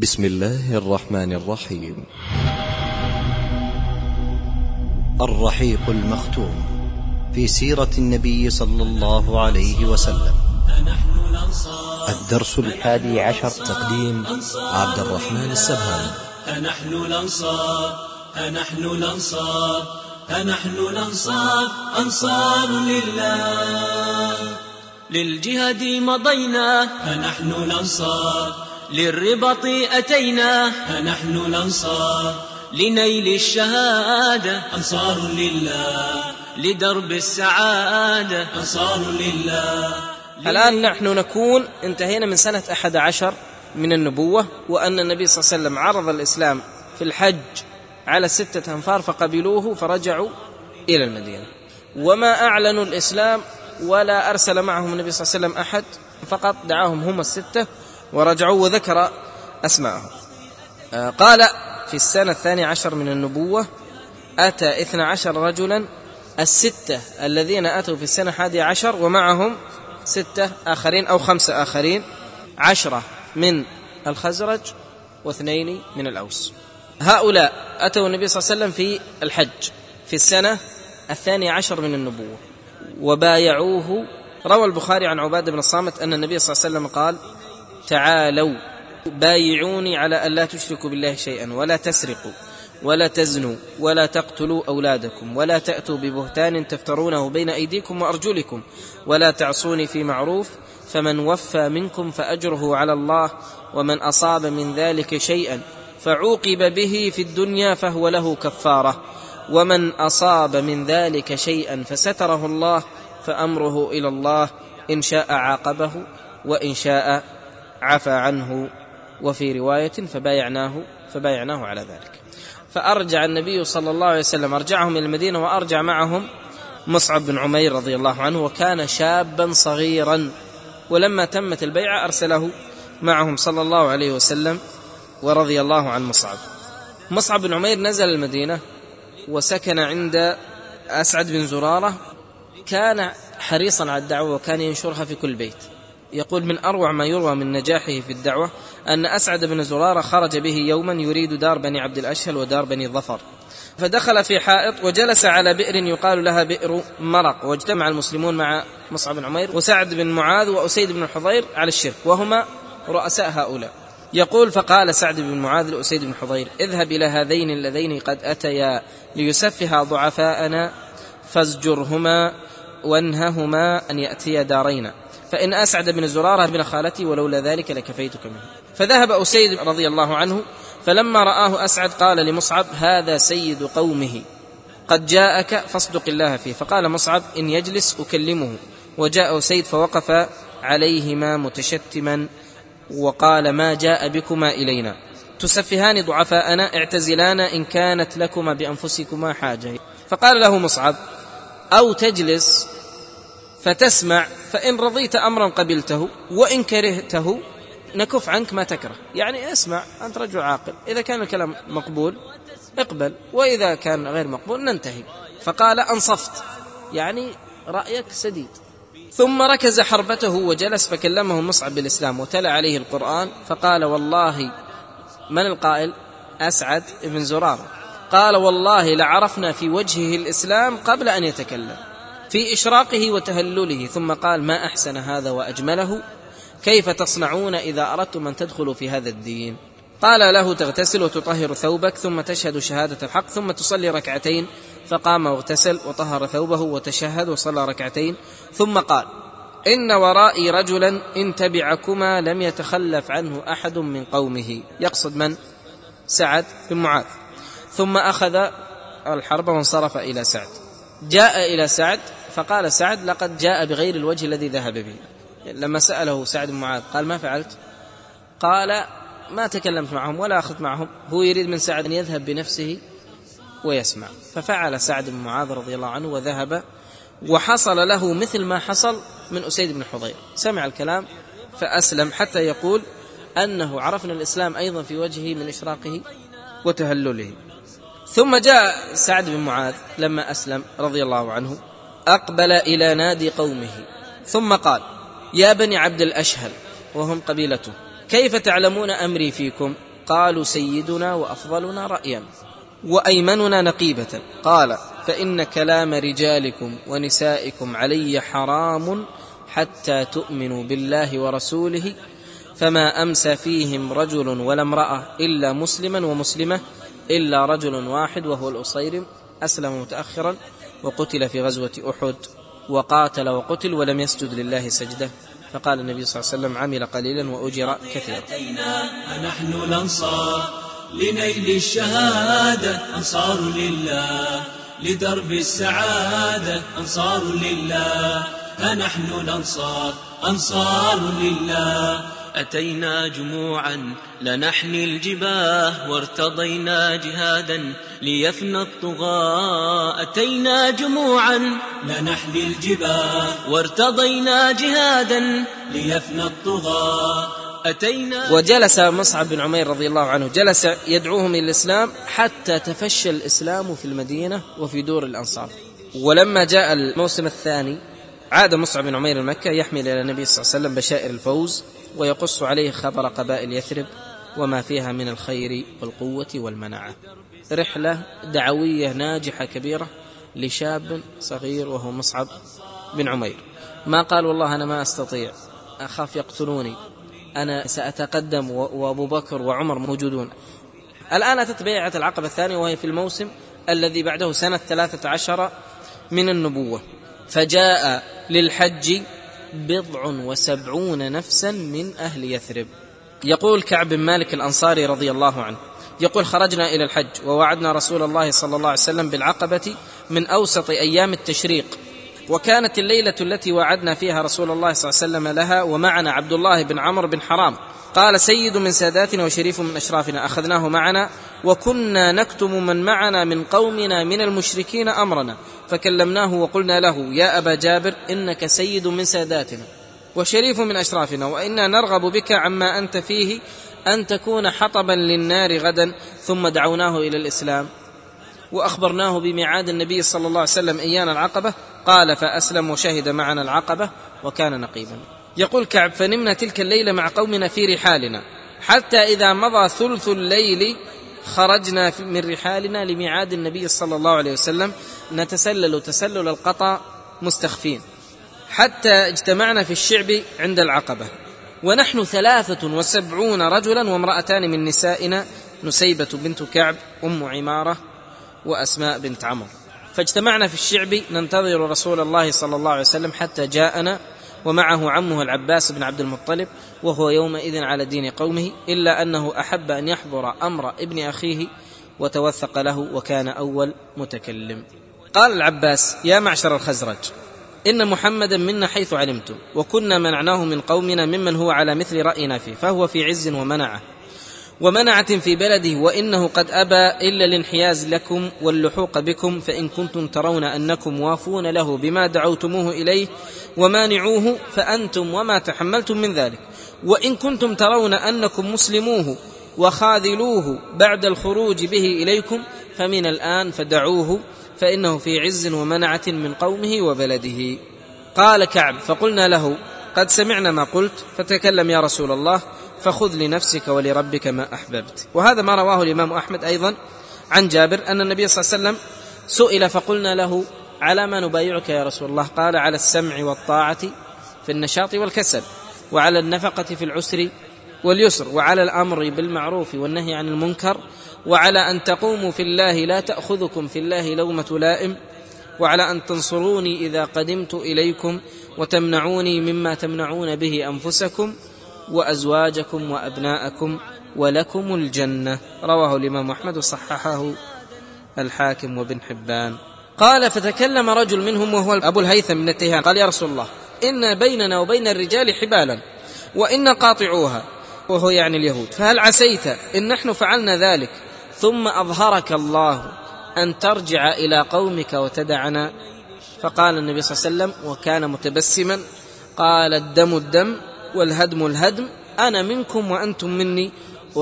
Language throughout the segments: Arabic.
بسم الله الرحمن الرحيم. الرحيق المختوم في سيرة النبي صلى الله عليه وسلم. الدرس الحادي عشر تقديم عبد الرحمن السبهاني. أنحن الأنصار أنحن الأنصار أنحن الأنصار أنصار لله. للجهاد مضينا. فنحن الأنصار للرباط أتينا. فنحن الأنصار. لنيل الشهادة. أنصار لله. لدرب السعادة. أنصار لله. الآن نحن نكون انتهينا من سنة أحد عشر من النبوة وأن النبي صلى الله عليه وسلم عرض الإسلام في الحج على ستة أنفار فقبلوه فرجعوا إلى المدينة. وما أعلنوا الإسلام ولا أرسل معهم النبي صلى الله عليه وسلم أحد فقط دعاهم هم الستة. ورجعوا وذكر أسماءهم. آه، قال في السنة الثانية عشر من النبوة أتى اثنى عشر رجلا الستة الذين أتوا في السنة الحادية عشر ومعهم ستة آخرين أو خمسة آخرين عشرة من الخزرج واثنين من الأوس. هؤلاء أتوا النبي صلى الله عليه وسلم في الحج في السنة الثانية عشر من النبوة وبايعوه. روى البخاري عن عبادة بن الصامت أن النبي صلى الله عليه وسلم قال تعالوا. بايعوني على أن لا تشركوا بالله شيئا ولا تسرقوا ولا تزنوا ولا تقتلوا أولادكم ولا تأتوا ببهتان تفترونه بين أيديكم وأرجلكم ولا تعصوني في معروف فمن وفى منكم فأجره على الله ومن أصاب من ذلك شيئا فعوقب به في الدنيا فهو له كفارة ومن أصاب من ذلك شيئا فستره الله فأمره إلى الله إن شاء عاقبه وإن شاء عفى عنه وفي رواية فبايعناه فبايعناه على ذلك. فأرجع النبي صلى الله عليه وسلم أرجعهم إلى المدينة وأرجع معهم مصعب بن عمير رضي الله عنه وكان شابا صغيرا. ولما تمت البيعة أرسله معهم صلى الله عليه وسلم ورضي الله عن مصعب. مصعب بن عمير نزل المدينة وسكن عند أسعد بن زرارة كان حريصا على الدعوة وكان ينشرها في كل بيت. يقول من أروع ما يروى من نجاحه في الدعوة أن أسعد بن زرارة خرج به يوما يريد دار بني عبد الأشهل ودار بني ظفر. فدخل في حائط وجلس على بئر يقال لها بئر مرق واجتمع المسلمون مع مصعب بن عمير وسعد بن معاذ وأسيد بن الحضير على الشرك وهما رؤساء هؤلاء. يقول فقال سعد بن معاذ لأسيد بن حضير اذهب إلى هذين اللذين قد أتيا ليسفها ضعفاءنا فازجرهما وانههما أن يأتيا دارينا. فإن أسعد بن زرارة بن خالتي ولولا ذلك لكفيتك منه. فذهب أسيد رضي الله عنه فلما رآه أسعد قال لمصعب هذا سيد قومه. قد جاءك فاصدق الله فيه. فقال مصعب إن يجلس أكلمه. وجاء أسيد فوقف عليهما متشتما وقال ما جاء بكما إلينا. تسفهان ضعفاءنا اعتزلانا إن كانت لكما بأنفسكما حاجة. فقال له مصعب أو تجلس فتسمع فإن رضيت أمرا قبلته وإن كرهته نكف عنك ما تكره. يعني اسمع أنت رجل عاقل. إذا كان الكلام مقبول اقبل. وإذا كان غير مقبول ننتهي. فقال أنصفت. يعني رأيك سديد. ثم ركز حربته وجلس فكلمه مصعب بالإسلام وتلا عليه القرآن. فقال والله من القائل؟ أسعد بن زرارة. قال والله لعرفنا في وجهه الإسلام قبل أن يتكلم. في إشراقه وتهلله ثم قال ما أحسن هذا وأجمله؟ كيف تصنعون إذا أردتم أن تدخلوا في هذا الدين قال له تغتسل وتطهر ثوبك ثم تشهد شهادة الحق ثم تصلي ركعتين فقام واغتسل وطهر ثوبه وتشهد وصلى ركعتين ثم قال إن ورائي رجلا إن تبعكما لم يتخلف عنه أحد من قومه يقصد من؟ سعد بن معاذ. ثم أخذ الحرب وانصرف إلى سعد. جاء إلى سعد فقال سعد لقد جاء بغير الوجه الذي ذهب به. لما سأله سعد بن معاذ قال ما فعلت؟ قال ما تكلمت معهم ولا أخذت معهم. هو يريد من سعد أن يذهب بنفسه ويسمع. ففعل سعد بن معاذ رضي الله عنه وذهب وحصل له مثل ما حصل من أسيد بن حضير. سمع الكلام فأسلم حتى يقول أنه عرفنا الإسلام أيضا في وجهه من إشراقه وتهلله. ثم جاء سعد بن معاذ لما أسلم رضي الله عنه أقبل إلى نادي قومه ثم قال يا بني عبد الأشهل وهم قبيلته كيف تعلمون أمري فيكم؟ قالوا سيدنا وأفضلنا رايا وأيمننا نقيبة. قال فإن كلام رجالكم ونسائكم علي حرام حتى تؤمنوا بالله ورسوله فما أمسى فيهم رجل ولا امرأة إلا مسلما ومسلمة إلا رجل واحد وهو الاصيرم أسلم متاخرا. وقتل في غزوة أحد وقاتل وقتل ولم يسجد لله سجدة. فقال النبي صلى الله عليه وسلم عمل قليلا وأجر كثيرا. نحن الأنصار لنيل الشهادة أنصار لله. لدرب السعادة أنصار لله. فنحن الأنصار أنصار لله. أتينا جموعا لنحني الجباه وارتضينا جهادا ليفنى الطغاة. أتينا جموعا لنحني الجباه وارتضينا جهادا ليفنى الطغاة. أتينا وجلس مصعب بن عمير رضي الله عنه جلس يدعوهم إلى الإسلام حتى تفشى الإسلام في المدينة وفي دور الأنصار. ولما جاء الموسم الثاني عاد مصعب بن عمير مكة يحمل إلى النبي صلى الله عليه وسلم بشائر الفوز. ويقص عليه خبر قبائل يثرب وما فيها من الخير والقوة والمنعه رحلة دعوية ناجحة كبيرة لشاب صغير وهو مصعب بن عمير. ما قال والله أنا ما أستطيع. أخاف يقتلوني. أنا سأتقدم وأبو بكر وعمر موجودون. الآن أتت بيعة العقبة الثانية وهي في الموسم الذي بعده سنة ثلاثة عشر من النبوة. فجاء للحج بضع وسبعون نفسا من أهل يثرب. يقول كعب بن مالك الأنصاري رضي الله عنه يقول خرجنا إلى الحج ووعدنا رسول الله صلى الله عليه وسلم بالعقبة من أوسط أيام التشريق وكانت الليلة التي وعدنا فيها رسول الله صلى الله عليه وسلم لها ومعنا عبد الله بن عمرو بن حرام قال سيد من ساداتنا وشريف من أشرافنا أخذناه معنا وكنا نكتم من معنا من قومنا من المشركين أمرنا فكلمناه وقلنا له يا أبا جابر إنك سيد من ساداتنا وشريف من أشرافنا وإنا نرغب بك عما أنت فيه أن تكون حطبا للنار غدا. ثم دعوناه إلى الإسلام وأخبرناه بميعاد النبي صلى الله عليه وسلم ايان العقبة قال فأسلم وشهد معنا العقبة وكان نقيبا. يقول كعب فنمنا تلك الليلة مع قومنا في رحالنا. حتى إذا مضى ثلث الليل خرجنا من رحالنا لميعاد النبي صلى الله عليه وسلم. نتسلل تسلل القطا مستخفين. حتى اجتمعنا في الشعب عند العقبة. ونحن ثلاثة وسبعون رجلا وامرأتان من نسائنا نسيبة بنت كعب أم عمارة وأسماء بنت عمرو فاجتمعنا في الشعب ننتظر رسول الله صلى الله عليه وسلم حتى جاءنا. ومعه عمه العباس بن عبد المطلب وهو يومئذ على دين قومه إلا أنه أحب أن يحضر أمر ابن أخيه وتوثق له وكان أول متكلم. قال العباس يا معشر الخزرج إن محمدا منا حيث علمتم وكنا منعناه من قومنا ممن هو على مثل رأينا فيه فهو في عز ومنعه. ومنعة في بلده وإنه قد أبى إلا الانحياز لكم واللحوق بكم فإن كنتم ترون أنكم وافون له بما دعوتموه إليه ومانعوه فأنتم وما تحملتم من ذلك. وإن كنتم ترون أنكم مسلموه وخاذلوه بعد الخروج به إليكم فمن الآن فدعوه فإنه في عز ومنعة من قومه وبلده. قال كعب فقلنا له قد سمعنا ما قلت فتكلم يا رسول الله فخذ لنفسك ولربك ما أحببت. وهذا ما رواه الإمام أحمد أيضا عن جابر أن النبي صلى الله عليه وسلم سئل فقلنا له على ما نبايعك يا رسول الله؟ قال على السمع والطاعة في النشاط والكسل وعلى النفقة في العسر واليسر وعلى الأمر بالمعروف والنهي عن المنكر وعلى أن تقوموا في الله لا تأخذكم في الله لومة لائم وعلى أن تنصروني إذا قدمت إليكم وتمنعوني مما تمنعون به أنفسكم وأزواجكم وأبناءكم ولكم الجنة. رواه الإمام أحمد وصححه الحاكم وابن حبان. قال فتكلم رجل منهم وهو أبو الهيثم من التيهان. قال يا رسول الله إن بيننا وبين الرجال حبالا وإن قاطعوها وهو يعني اليهود. فهل عسيت إن نحن فعلنا ذلك؟ ثم أظهرك الله أن ترجع إلى قومك وتدعنا. فقال النبي صلى الله عليه وسلم وكان متبسما. قال الدم الدم والهدم الهدم أنا منكم وأنتم مني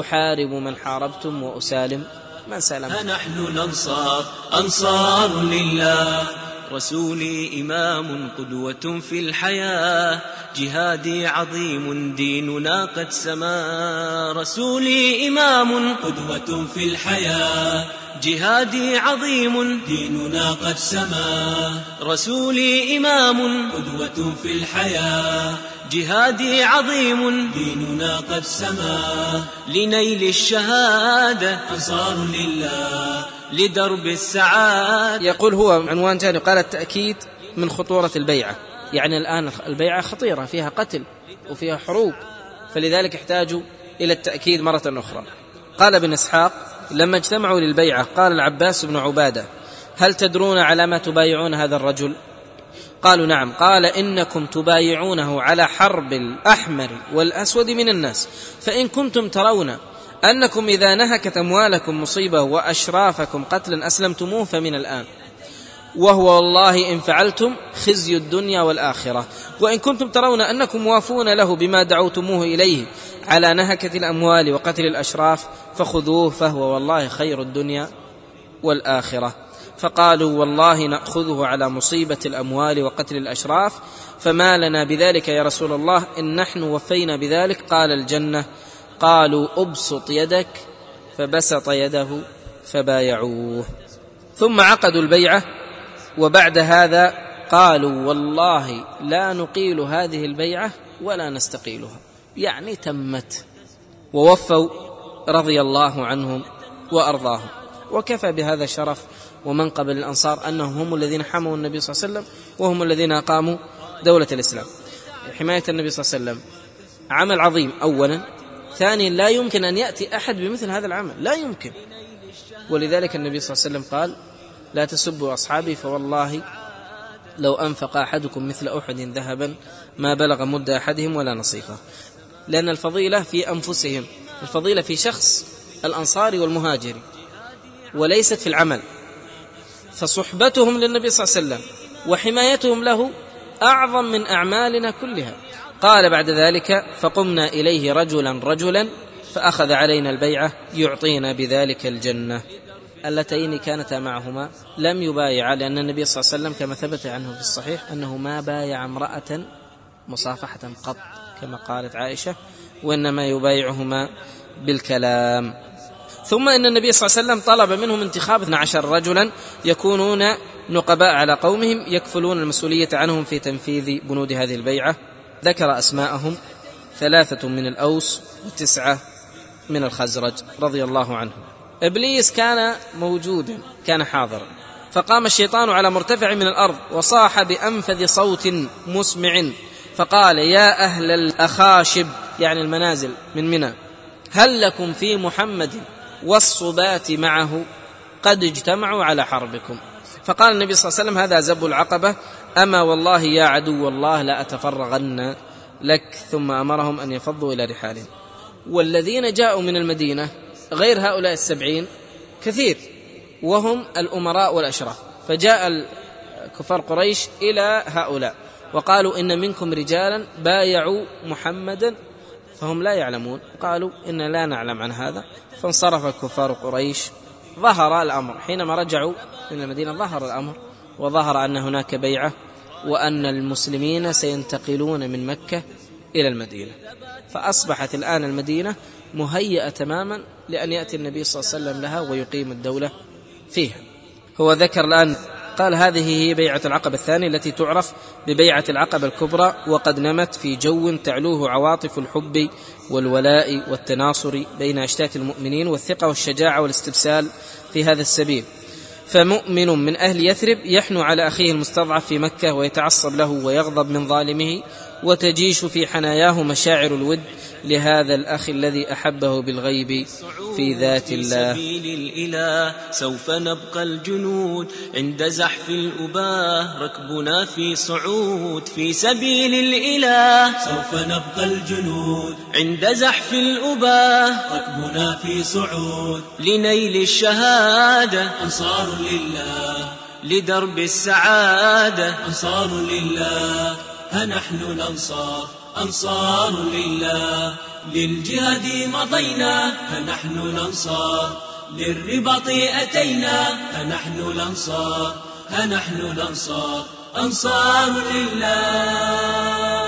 أحارب من حاربتم وأسالم من سلم. نحن الأنصار أنصار لله رسولي إمام قدوة في الحياة جهادي عظيم ديننا قد سما رسولي إمام قدوة في الحياة جهادي عظيم ديننا قد سما رسولي إمام قدوة في الحياة جهادي عظيم. ديننا قد سما. لنيل الشهادة. أنصار لله. لدرب السعادة. يقول هو عنوان ثاني قال التأكيد من خطورة البيعة. يعني الآن البيعة خطيرة فيها قتل وفيها حروب فلذلك احتاجوا إلى التأكيد مرة أخرى. قال ابن إسحاق لما اجتمعوا للبيعة قال العباس بن عبادة هل تدرون على ما تبايعون هذا الرجل؟ قالوا نعم. قال إنكم تبايعونه على حرب الأحمر والأسود من الناس فإن كنتم ترون أنكم إذا نهكت أموالكم مصيبة وأشرافكم قتلا أسلمتموه فمن الآن. وهو والله إن فعلتم خزي الدنيا والآخرة. وإن كنتم ترون أنكم موافون له بما دعوتموه إليه على نهكة الأموال وقتل الأشراف فخذوه فهو والله خير الدنيا والآخرة. فقالوا والله نأخذه على مصيبة الأموال وقتل الأشراف فما لنا بذلك يا رسول الله إن نحن وفينا بذلك قال الجنة. قالوا أبسط يدك فبسط يده فبايعوه. ثم عقدوا البيعة وبعد هذا قالوا والله لا نقيل هذه البيعة ولا نستقيلها. يعني تمت. ووفوا رضي الله عنهم وأرضاهم. وكفى بهذا شرف ومنقب للأنصار أنهم هم الذين حموا النبي صلى الله عليه وسلم وهم الذين أقاموا دولة الإسلام. حماية النبي صلى الله عليه وسلم. عمل عظيم أولا. ثانيا لا يمكن أن يأتي أحد بمثل هذا العمل. لا يمكن. ولذلك النبي صلى الله عليه وسلم قال لا تسبوا أصحابي فوالله لو أنفق أحدكم مثل أحد ذهبا ما بلغ مد أحدهم ولا نصيفه. لأن الفضيلة في أنفسهم الفضيلة في شخص الأنصاري والمهاجري وليست في العمل. فصحبتهم للنبي صلى الله عليه وسلم وحمايتهم له أعظم من أعمالنا كلها. قال بعد ذلك فقمنا إليه رجلا رجلا فأخذ علينا البيعة يعطينا بذلك الجنة. اللتين كانتا معهما لم يبايعا لأن النبي صلى الله عليه وسلم كما ثبت عنه في الصحيح أنه ما بايع امرأة مصافحة قط كما قالت عائشة وإنما يبايعهما بالكلام. ثم إن النبي صلى الله عليه وسلم طلب منهم انتخاب 12 رجلا يكونون نقباء على قومهم يكفلون المسؤولية عنهم في تنفيذ بنود هذه البيعة. ذكر أسماءهم ثلاثة من الأوس وتسعة من الخزرج رضي الله عنهم. إبليس كان موجودا كان حاضرا. فقام الشيطان على مرتفع من الأرض وصاح بأنفذ صوت مسمع. فقال يا أهل الأخاشب يعني المنازل من منى هل لكم في محمد والصبات معه قد اجتمعوا على حربكم. فقال النبي صلى الله عليه وسلم هذا زب العقبة. أما والله يا عدو الله لا أتفرغن لك. ثم أمرهم أن يفضوا إلى رحالهم. والذين جاءوا من المدينة غير هؤلاء السبعين كثير وهم الأمراء والأشراف. فجاء كفار قريش إلى هؤلاء وقالوا إن منكم رجالا بايعوا محمدا فهم لا يعلمون. قالوا إن لا نعلم عن هذا. فانصرف كفار قريش. ظهر الأمر. حينما رجعوا من المدينة ظهر الأمر. وظهر أن هناك بيعة. وأن المسلمين سينتقلون من مكة إلى المدينة. فأصبحت الآن المدينة مهيئة تماما لأن يأتي النبي صلى الله عليه وسلم لها ويقيم الدولة فيها. هو ذكر الآن قال هذه هي بيعة العقبة الثانية التي تعرف ببيعة العقبة الكبرى وقد نمت في جو تعلوه عواطف الحب والولاء والتناصر بين أشتات المؤمنين والثقة والشجاعة والاستبسال في هذا السبيل. فمؤمن من أهل يثرب يحنو على أخيه المستضعف في مكة ويتعصب له ويغضب من ظالمه وتجيش في حناياه مشاعر الود لهذا الأخ الذي أحبه بالغيب في ذات الله. في سبيل الإله سوف نبقى الجنود. عند زحف الأباه ركبنا في صعود. في سبيل الإله سوف نبقى الجنود. عند زحف الأباه ركبنا في صعود. لنيل الشهادة أنصار لله. لدرب السعادة أنصار لله. ها نحن الأنصار أنصار لله. للجهاد مضينا فنحن الأنصار. للرباط أتينا فنحن الأنصار. نحن الأنصار أنصار لله.